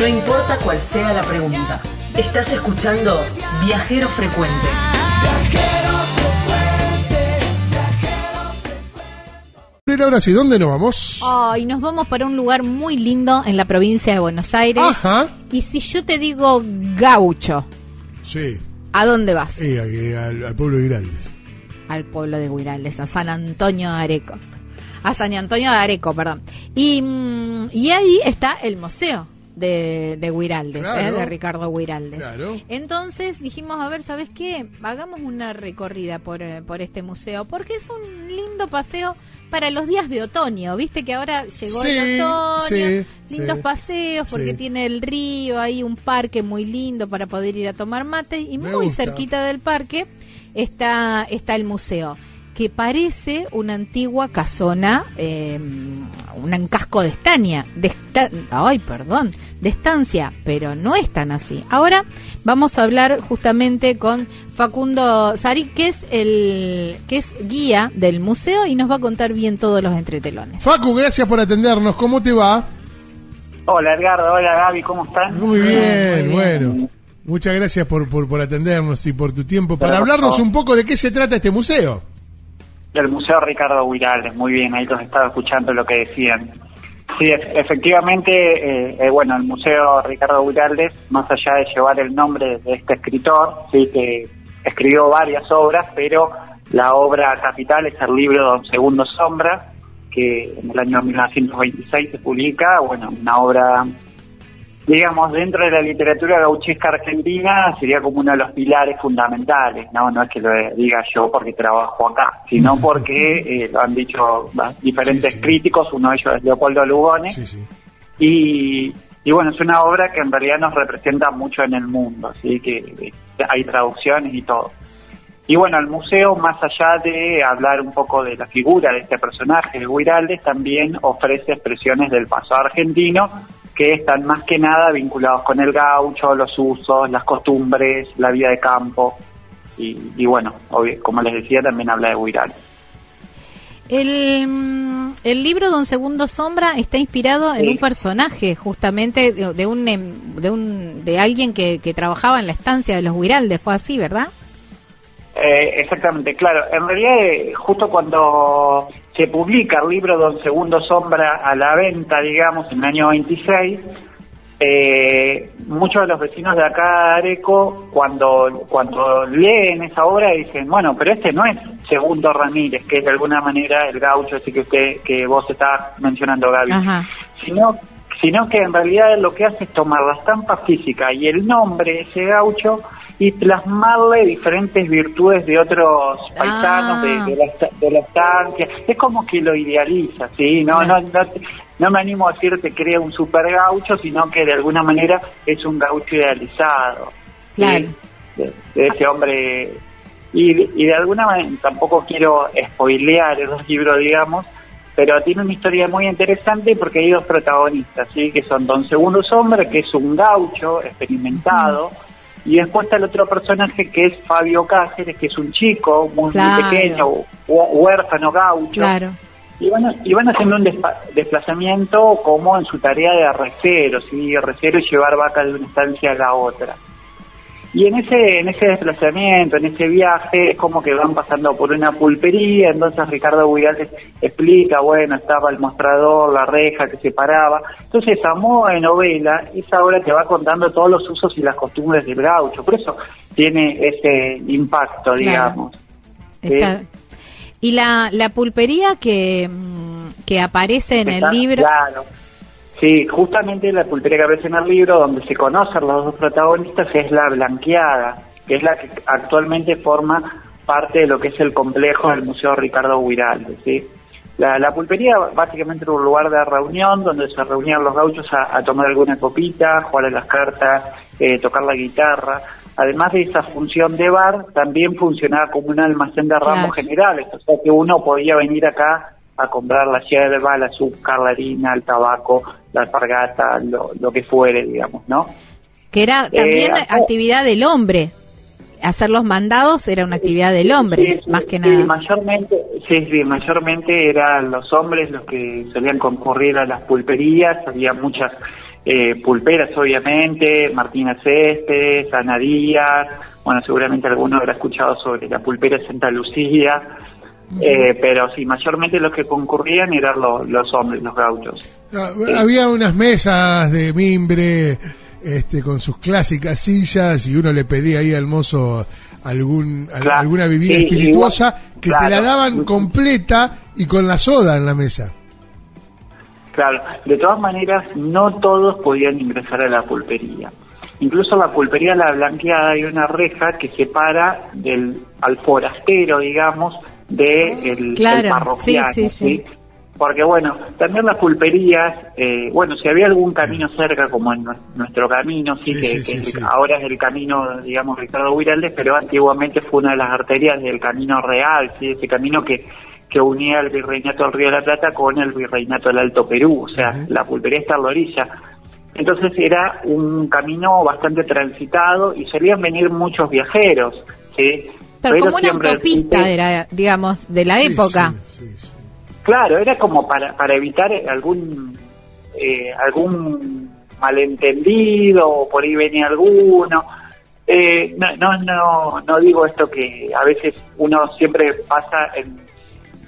No importa cuál sea la pregunta. Estás escuchando Viajero Frecuente. Pero ahora sí, ¿dónde nos vamos? Ay, nos vamos para un lugar muy lindo en la provincia de Buenos Aires. Ajá. Y si yo te digo gaucho, Sí. ¿a dónde vas? Sí, aquí, al, al pueblo de Giraldes. Al pueblo de Huiraldes, a San Antonio de Arecos. A San Antonio de Areco, perdón. Y, mm, y ahí está el museo de, de Huiraldes, Claro. ¿eh? de Ricardo Huiraldes. Claro. Entonces dijimos, a ver, ¿sabes qué? Hagamos una recorrida por, eh, por este museo, porque es un lindo paseo para los días de otoño. Viste que ahora llegó Sí, el otoño, sí, lindos sí, paseos, porque tiene el río, hay un parque muy lindo para poder ir a tomar mate, y Me muy gusta. cerquita del parque está, está el museo que parece una antigua casona, eh, un casco de estaña, de esta- ay, perdón, de estancia, pero no es tan así. Ahora vamos a hablar justamente con Facundo Sari, que es el que es guía del museo y nos va a contar bien todos los entretelones. Facu, gracias por atendernos. ¿Cómo te va? Hola Edgardo, hola Gaby, ¿cómo están? Muy bien, muy bueno. Muchas gracias por, por, por atendernos y por tu tiempo. Para hablarnos un poco de qué se trata este museo. Del Museo Ricardo Huirales, muy bien, ahí los estaba escuchando lo que decían. Sí, ef- efectivamente, eh, eh, bueno, el Museo Ricardo Huirales, más allá de llevar el nombre de este escritor, sí, que escribió varias obras, pero la obra capital es el libro Don Segundo Sombra, que en el año 1926 se publica, bueno, una obra digamos, dentro de la literatura gauchesca argentina sería como uno de los pilares fundamentales, ¿no? No es que lo diga yo porque trabajo acá, sino porque eh, lo han dicho va, diferentes Sí, sí. críticos, uno de ellos es Leopoldo Lugones, Sí, y, y bueno, es una obra que en realidad nos representa mucho en el mundo, así que hay traducciones y todo. Y bueno, el museo, más allá de hablar un poco de la figura de este personaje de Huiraldes, también ofrece expresiones del pasado argentino que están más que nada vinculados con el gaucho, los usos, las costumbres, la vida de campo. Y, y bueno, obvio, como les decía, también habla de Huiraldes. El, el libro Don Segundo Sombra está inspirado en Sí. un personaje, justamente de, de un em, de un de alguien que, que trabajaba en la estancia de los Huiraldes, fue así, ¿verdad? Eh, exactamente, claro. En realidad, eh, justo cuando se publica el libro Don Segundo Sombra a la venta, digamos, en el año 26, eh, muchos de los vecinos de acá de Areco, cuando, cuando leen esa obra, dicen, bueno, pero este no es Segundo Ramírez, que es de alguna manera el gaucho ese que usted, que vos estás mencionando, Gaby Ajá. sino, sino que en realidad lo que hace es tomar la estampa física y el nombre de ese gaucho y plasmarle diferentes virtudes de otros paisanos Ah. de, de la, de la estancia. Es como que lo idealiza, ¿sí? No, no, no, te- no me animo a decir que crea un super gaucho, sino que de alguna manera es un gaucho idealizado. ¿sí? Claro. De, de ese hombre. Y, y de alguna manera, tampoco quiero spoilear esos libros, digamos, pero tiene una historia muy interesante porque hay dos protagonistas, ¿sí? que son Don Segundo Sombra, que es un gaucho experimentado, y después está el otro personaje que es Fabio Cáceres, que es un chico muy, muy pequeño, hu- huérfano gaucho, Claro. y van, y van haciendo un desplazamiento como en su tarea de arrecero, ¿sí? arrecero y llevar vaca de una estancia a la otra. Y en ese, en ese desplazamiento, en ese viaje, es como que van pasando por una pulpería, entonces Ricardo Huirales explica, bueno, estaba el mostrador, la reja que separaba. Entonces, a modo de novela, esa obra te va contando todos los usos y las costumbres del gaucho, por eso tiene ese impacto, Claro. digamos. Sí. Está- Y la, la pulpería que, mm, que aparece en el libro. Claro. Sí, justamente la pulpería que aparece en el libro, donde se conocen los dos protagonistas, es la blanqueada, que es la que actualmente forma parte de lo que es el complejo del Museo Ricardo Huiralde. ¿sí? La, la pulpería básicamente era un lugar de reunión donde se reunían los gauchos a, a tomar alguna copita, jugar a las cartas, eh, tocar la guitarra. Además de esa función de bar, también funcionaba como un almacén de ramos Claro. generales, o sea que uno podía venir acá a comprar la hierba, el azúcar, la harina, el tabaco, la alpargata, lo, lo que fuere, digamos, ¿no? Que era también Eh, acá- actividad del hombre. Hacer los mandados era una actividad del hombre, Sí, sí, más que sí, nada. mayormente, sí, sí, mayormente eran los hombres los que solían concurrir a las pulperías, había muchas eh, pulperas obviamente, Martina Céspedes, Ana Díaz, bueno, seguramente alguno habrá escuchado sobre la pulpera de Santa Lucía, eh, pero sí, mayormente los que concurrían eran los hombres, los gauchos. Ah, había unas mesas de mimbre este, con sus clásicas sillas y uno le pedía ahí al mozo algún, alguna bebida espirituosa que te la daban completa y con la soda en la mesa. Claro, de todas maneras no todos podían ingresar a la pulpería. Incluso la pulpería La Blanqueada hay una reja que separa del al forastero, digamos, de el, claro, Sí, sí, sí. Porque bueno, también las pulperías, eh, bueno, si había algún camino cerca, como en nuestro camino, sí, que, ahora es el camino, digamos, Ricardo Huiraldes, pero antiguamente fue una de las arterias del camino real, sí, ese camino que, que unía el virreinato del Río de la Plata con el virreinato del Alto Perú, o sea, la pulpería está a la orilla. Entonces era un camino bastante transitado y solían venir muchos viajeros, ¿sí? Pero, como una autopista era, digamos, de la época. Claro, era como para, para evitar algún eh, algún malentendido o por ahí venía alguno. Eh, no, no, no, no digo esto que a veces uno siempre pasa en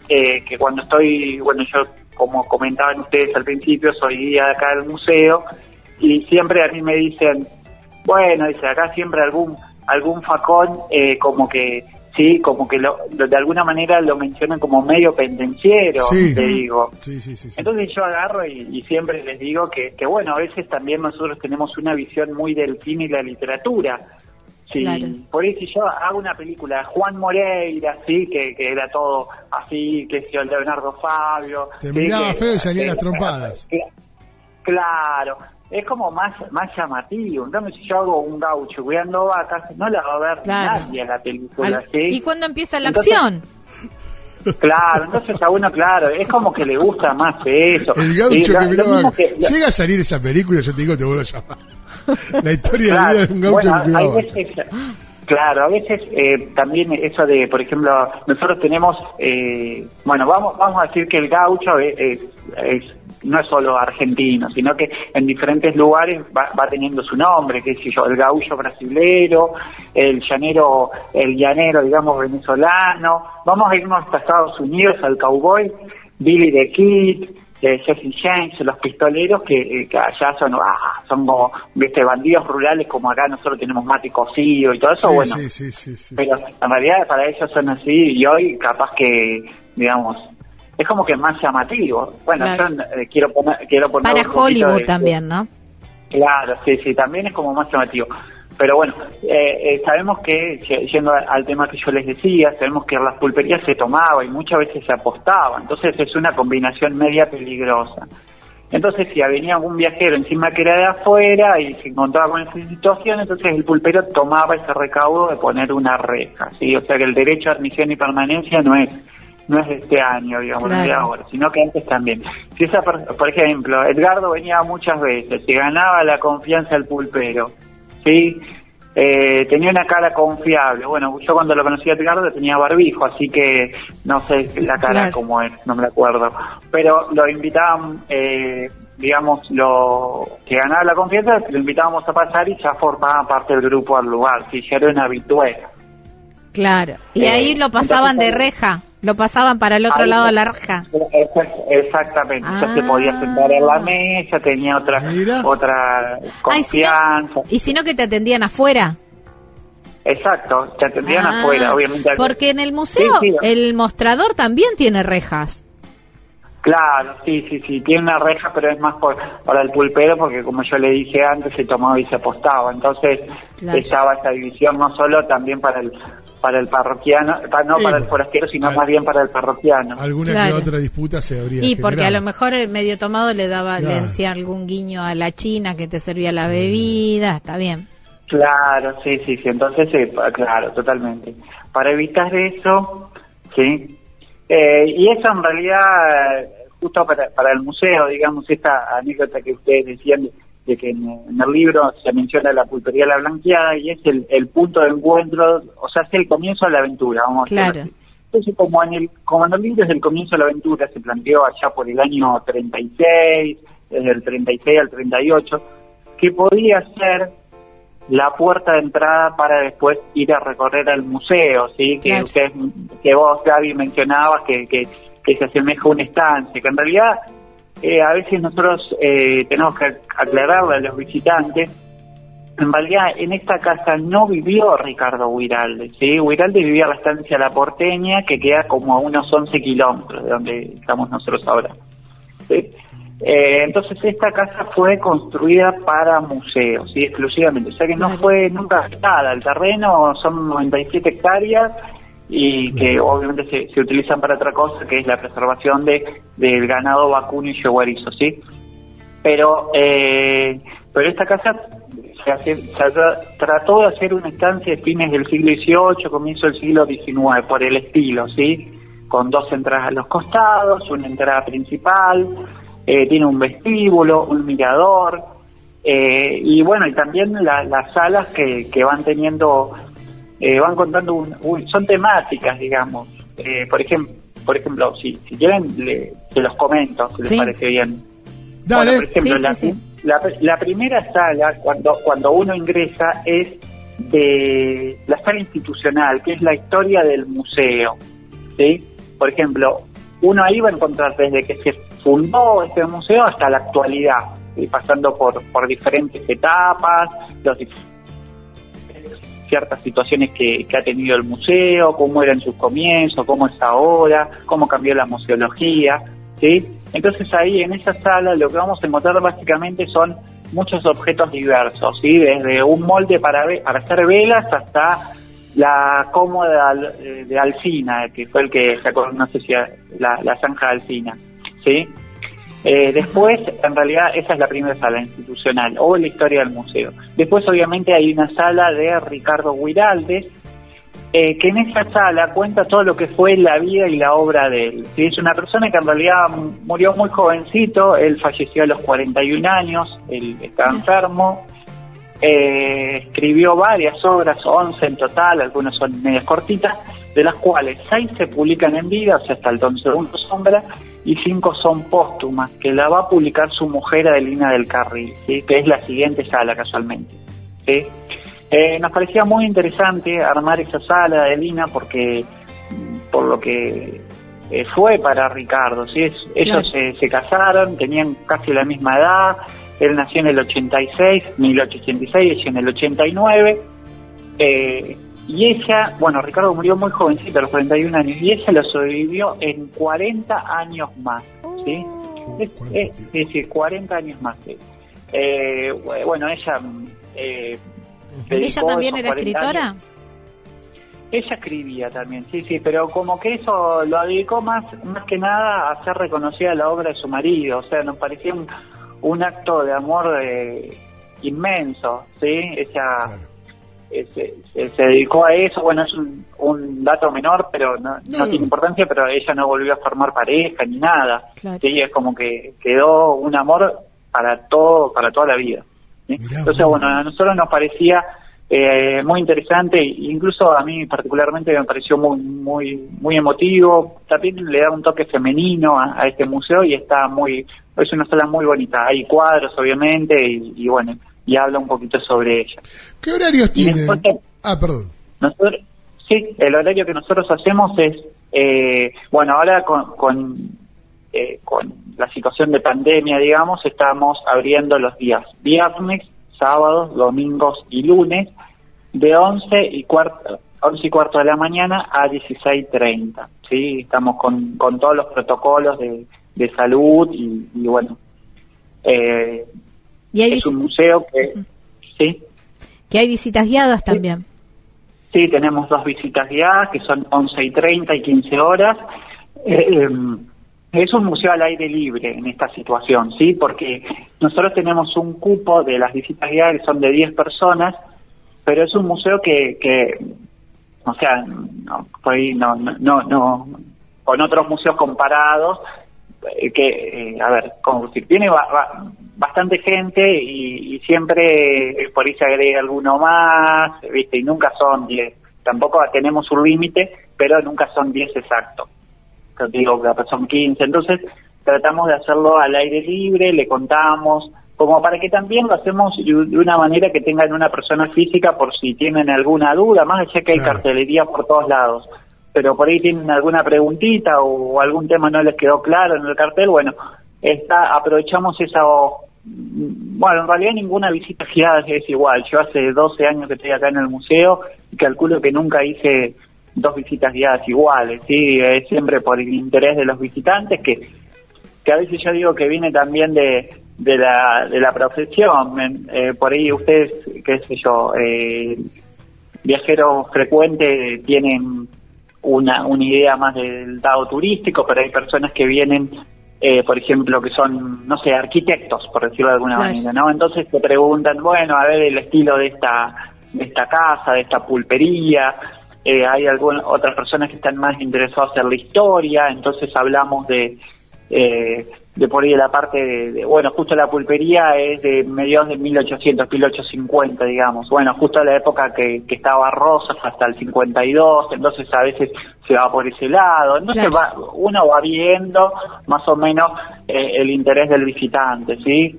eh, que cuando estoy, bueno, yo como comentaban ustedes al principio, soy guía acá del museo y siempre a mí me dicen, bueno, dice, acá siempre algún algún facón eh, como que sí como que lo, de alguna manera lo mencionan como medio pendenciero te digo entonces yo agarro y, siempre les digo que, que bueno a veces también nosotros tenemos una visión muy del cine y la literatura Sí, por si yo hago una película de Juan Moreira, sí, que, que era todo así, que es Leonardo Fabio. Te miraba feo y salían las trompadas. Claro, es como más más llamativo. Entonces, si yo hago un gaucho cuidando vacas, no la va a ver nadie en la película. ¿Y cuándo empieza la acción? Claro, entonces a uno, claro, es como que le gusta más eso. El gaucho que miraba. Llega a salir esa película, yo te digo, te vuelvo a llamar. La historia de la vida de un gaucho que Claro, a veces eh, también eso de, por ejemplo, nosotros tenemos, eh, bueno, vamos vamos a decir que el gaucho es, es no es solo argentino, sino que en diferentes lugares va, teniendo su nombre, que sé yo, el gaullo brasilero, el llanero, el llanero, digamos, venezolano, vamos a irnos hasta Estados Unidos al cowboy, Billy the Kid, eh, Jesse James, los pistoleros que, eh, allá son, ah, son como, viste, bandidos rurales como acá nosotros tenemos mate cocido y todo eso, bueno, pero en realidad para ellos son así y hoy capaz que, digamos, es como que más llamativo. Bueno, yo eh, quiero poner, quiero poner para Hollywood también, ¿no? Claro, sí, sí, también es como más llamativo. Pero bueno, eh, eh, sabemos que, yendo al tema que yo les decía, sabemos que las pulperías se tomaba y muchas veces se apostaba, entonces es una combinación media peligrosa. Entonces, si venía algún viajero encima que era de afuera y se encontraba con esa situación, entonces el pulpero tomaba ese recaudo de poner una reja, ¿sí? O sea que el derecho a admisión y permanencia no es no es de este año, digamos, no de ahora, sino que antes también. Si esa, por ejemplo, Edgardo venía muchas veces, se ganaba la confianza del pulpero, ¿sí? Eh, tenía una cara confiable. Bueno, yo cuando lo conocí a Edgardo tenía barbijo, así que no sé la cara como es, no me acuerdo. Pero lo invitaban, eh, digamos, lo que ganaba la confianza, lo invitábamos a pasar y ya formaba parte del grupo al lugar, si ya era una habitual. Claro, y ahí eh, lo pasaban de reja. Lo pasaban para el otro lado de la reja. Exactamente, ya se podía sentar en la ah. mesa, tenía otra otra confianza. ¿Y si no que te atendían afuera? Exacto, te atendían ah, afuera, obviamente. Porque en el museo el mostrador también tiene rejas. Claro, sí, sí, sí, tiene una reja, pero es más por, para el pulpero, porque como yo le dije antes, se tomaba y se apostaba. Entonces estaba esta división no solo también para el para el parroquiano, no para el forastero, sino más bien para el parroquiano. Alguna que otra disputa se habría Y porque a lo mejor el medio tomado le daba, le decía algún guiño a la china que te servía la bebida, está bien. Claro, sí, sí, sí, entonces, claro, totalmente. Para evitar eso, sí. Eh, y eso en realidad, justo para, para el museo, digamos, esta anécdota que ustedes decían de que en, el libro se menciona la pulpería La Blanqueada y es el, el punto de encuentro, o sea, es el comienzo de la aventura, vamos claro. a Entonces, como en, el, como en el libro es el comienzo de la aventura, se planteó allá por el año 36, desde el 36 al 38, que podía ser la puerta de entrada para después ir a recorrer al museo, ¿sí? Que, que vos, Gaby, mencionabas que, que, que se asemeja a una estancia, que en realidad eh, a veces nosotros eh, tenemos que aclararle a los visitantes, en realidad en esta casa no vivió Ricardo Huiralde, ¿sí? Huiralde vivía la estancia La Porteña, que queda como a unos 11 kilómetros de donde estamos nosotros ahora. ¿sí? Eh, entonces esta casa fue construida para museos, ¿sí? exclusivamente, o sea que no fue nunca el terreno son 97 hectáreas y que obviamente se, utilizan para otra cosa, que es la preservación de del ganado vacuno y yeguarizo, ¿sí? Pero, eh, pero esta casa se, trató de hacer una estancia de fines del siglo XVIII, comienzo del siglo XIX, por el estilo, ¿sí? Con dos entradas a los costados, una entrada principal, eh, tiene un vestíbulo, un mirador, eh, y bueno, y también las salas que, que van teniendo eh, van contando, un, son temáticas, digamos. Eh, por ejemplo, por ejemplo, si, si quieren, le, se los comento, si les parece bien. Dale. por ejemplo, la, la, primera sala, cuando, cuando uno ingresa, es de la sala institucional, que es la historia del museo. ¿sí? Por ejemplo, uno ahí va a encontrar desde que se fundó este museo hasta la actualidad, pasando por, por diferentes etapas, los ciertas situaciones que, ha tenido el museo, cómo era en sus comienzos, cómo es ahora, cómo cambió la museología, ¿sí? Entonces ahí en esa sala lo que vamos a encontrar básicamente son muchos objetos diversos, ¿sí? Desde un molde para, para hacer velas hasta la cómoda de Alcina, que fue el que sacó, no sé si la, la zanja de Alcina, ¿sí? Eh, después, en realidad, esa es la primera sala institucional o la historia del museo. Después, obviamente, hay una sala de Ricardo Guiraldes, eh, que en esa sala cuenta todo lo que fue la vida y la obra de él. Es una persona que en realidad murió muy jovencito, él falleció a los 41 años, él estaba enfermo, eh, escribió varias obras, 11 en total, algunas son medias cortitas, de las cuales 6 se publican en vida, o sea, hasta el Don Segundo Sombra, y cinco son póstumas, que la va a publicar su mujer Adelina del Carril, ¿sí? que es la siguiente sala casualmente. ¿sí? Eh, nos parecía muy interesante armar esa sala de Adelina porque por lo que eh, fue para Ricardo, ¿sí? ellos se, casaron, tenían casi la misma edad, él nació en el 86, 1886, ella en el 89. Eh, y ella, bueno, Ricardo murió muy jovencito, a los 41 años, y ella lo sobrevivió en 40 años más, ¿sí? Oh. Es, decir, 40 años más. Eh, bueno, ella... Eh, ¿Ella también era escritora? Ella escribía también, sí, sí, pero como que eso lo dedicó más, más que nada a hacer reconocida la obra de su marido, o sea, nos parecía un, un acto de amor eh, inmenso, ¿sí? Ella... se, dedicó a eso, bueno, es un, dato menor, pero no, tiene importancia, pero ella no volvió a formar pareja ni nada. Ella es como que quedó un amor para todo, para toda la vida. Entonces, bueno, a nosotros nos parecía eh, muy interesante, incluso a mí particularmente me pareció muy, muy, muy emotivo. También le da un toque femenino a, este museo y está muy, es una sala muy bonita. Hay cuadros, obviamente, y bueno, y habla un poquito sobre ella. ¿Qué horarios tiene? Ah, perdón. Nosotros, sí, el horario que nosotros hacemos es, eh, bueno, ahora con, con, eh, con la situación de pandemia, digamos, estamos abriendo los días viernes, sábados, domingos y lunes de 11 y cuarto, 11 y cuarto de la mañana a 16.30. ¿sí? Estamos con, con todos los protocolos de, de salud y, y bueno, eh, ¿Y hay es un museo que... ¿sí? Que hay visitas guiadas también. Sí, tenemos dos visitas guiadas que son 11 y 30 y 15 horas. Eh, em, es un museo al aire libre en esta situación, ¿sí? Porque nosotros tenemos un cupo de las visitas guiadas que son de 10 personas, pero es un museo que, que o sea, no, no, no, no, con otros museos comparados, eh, que, eh, a ver, como decir, tiene bastante gente y, siempre por ahí se agrega alguno más, ¿viste? Y nunca son 10. Tampoco tenemos un límite, pero nunca son 10 exactos. Digo, son 15. Entonces, tratamos de hacerlo al aire libre, le contamos, como para que también lo hacemos de una manera que tengan una persona física por si tienen alguna duda, más allá que hay cartelería por todos lados, pero por ahí tienen alguna preguntita o algún tema no les quedó claro en el cartel, bueno, está, aprovechamos esa bueno, en realidad ninguna visita guiada es igual. Yo hace 12 años que estoy acá en el museo y calculo que nunca hice dos visitas guiadas iguales, ¿sí? Es siempre por el interés de los visitantes que, que a veces yo digo que viene también de, de, la, de la profesión. Eh, por ahí ustedes, qué sé yo, eh, viajeros frecuentes tienen una, una idea más del dado turístico, pero hay personas que vienen eh, por ejemplo, que son, no sé, arquitectos, por decirlo de alguna manera, ¿no? Entonces te preguntan, bueno, a ver el estilo de esta, de esta casa, de esta pulpería, eh, hay algunas otras personas que están más interesadas en la historia, entonces hablamos de, eh, de por ahí de la parte de, bueno, justo la pulpería es de mediados de 1800, 1850, digamos. Bueno, justo la época que, que estaba Rosas hasta el 52, entonces a veces se va por ese lado. Entonces va, uno va viendo más o menos eh, el interés del visitante, ¿sí?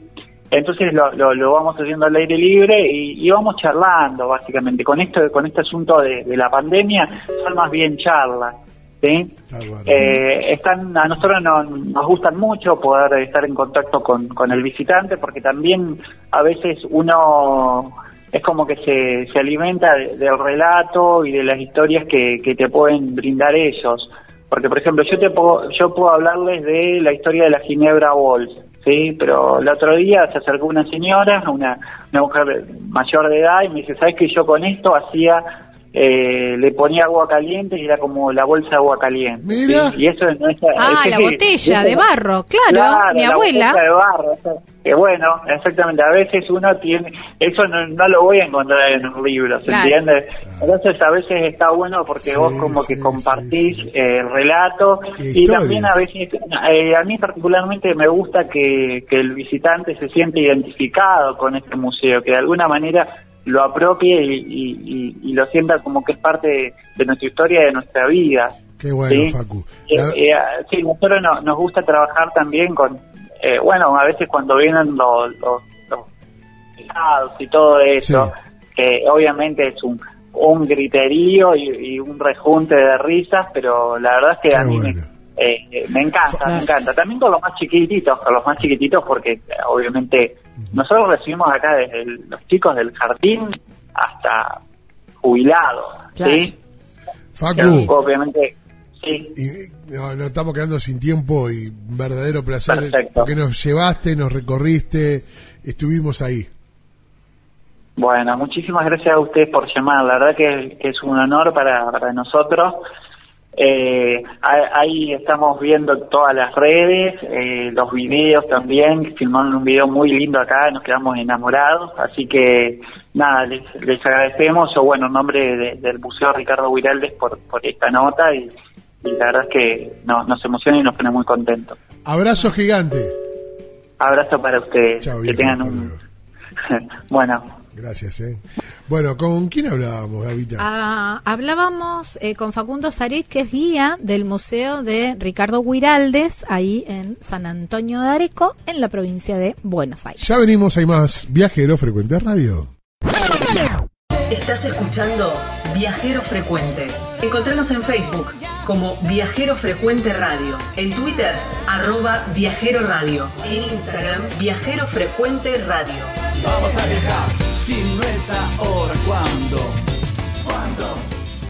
Entonces lo, lo, vamos haciendo al aire libre y, vamos charlando, básicamente. Con esto con este asunto de, de la pandemia son más bien charlas. ¿Sí? Eh, están, a nosotros nos gustan mucho poder estar en contacto con, con el visitante porque también a veces uno es como que se, se alimenta del relato y de las historias que, que te pueden brindar ellos. Porque, por ejemplo, yo te puedo, yo puedo hablarles de la historia de la Ginebra Walls, ¿sí? Pero el otro día se acercó una señora, una, una mujer mayor de edad, y me dice, ¿sabes que yo con esto hacía eh, le ponía agua caliente y era como la bolsa de agua caliente. Mira. Y eso no es, Ah, la botella de barro, claro, mi abuela. de barro, que bueno, exactamente, a veces uno tiene, eso no, lo voy a encontrar en un libro, ¿se entiende? Entonces a veces está bueno porque vos como que compartís eh, el relato y también a veces, eh, a mí particularmente me gusta que, que el visitante se siente identificado con este museo, que de alguna manera lo apropie y, lo sienta como que es parte de, nuestra historia, de nuestra vida. Qué bueno, Facu. Eh, eh, sí, nosotros nos gusta trabajar también con, eh, bueno, a veces cuando vienen los, los, y todo eso, que obviamente es un, un griterío y, un rejunte de risas, pero la verdad es que a mí me, encanta, me encanta. También con los más chiquititos, con los más chiquititos porque obviamente nosotros recibimos acá desde los chicos del jardín hasta jubilados, ¿sí? Facu. obviamente, sí. Y, nos estamos quedando sin tiempo y un verdadero placer porque nos llevaste, nos recorriste, estuvimos ahí. Bueno, muchísimas gracias a ustedes por llamar. La verdad que, que es un honor para, para nosotros eh, ahí estamos viendo todas las redes, eh, los videos también, filmaron un video muy lindo acá, nos quedamos enamorados, así que nada, les, agradecemos, o bueno, en nombre del Museo Ricardo Huiraldes por, por esta nota y, la verdad es que nos emociona y nos pone muy contentos. Abrazo gigante. Abrazo para ustedes. que tengan un... bueno. Gracias, eh. Bueno, ¿con quién hablábamos, Gavita? Ah, hablábamos eh, con Facundo Sarit, que es guía del Museo de Ricardo Huiraldes, ahí en San Antonio de Areco, en la provincia de Buenos Aires. Ya venimos, hay más Viajero Frecuente Radio. Estás escuchando Viajero Frecuente. Encontranos en Facebook como Viajero Frecuente Radio, en Twitter arroba Viajero Radio, en Instagram Viajero Frecuente Radio. Vamos a viajar, si no es ahora, ¿cuándo? ¿Cuándo?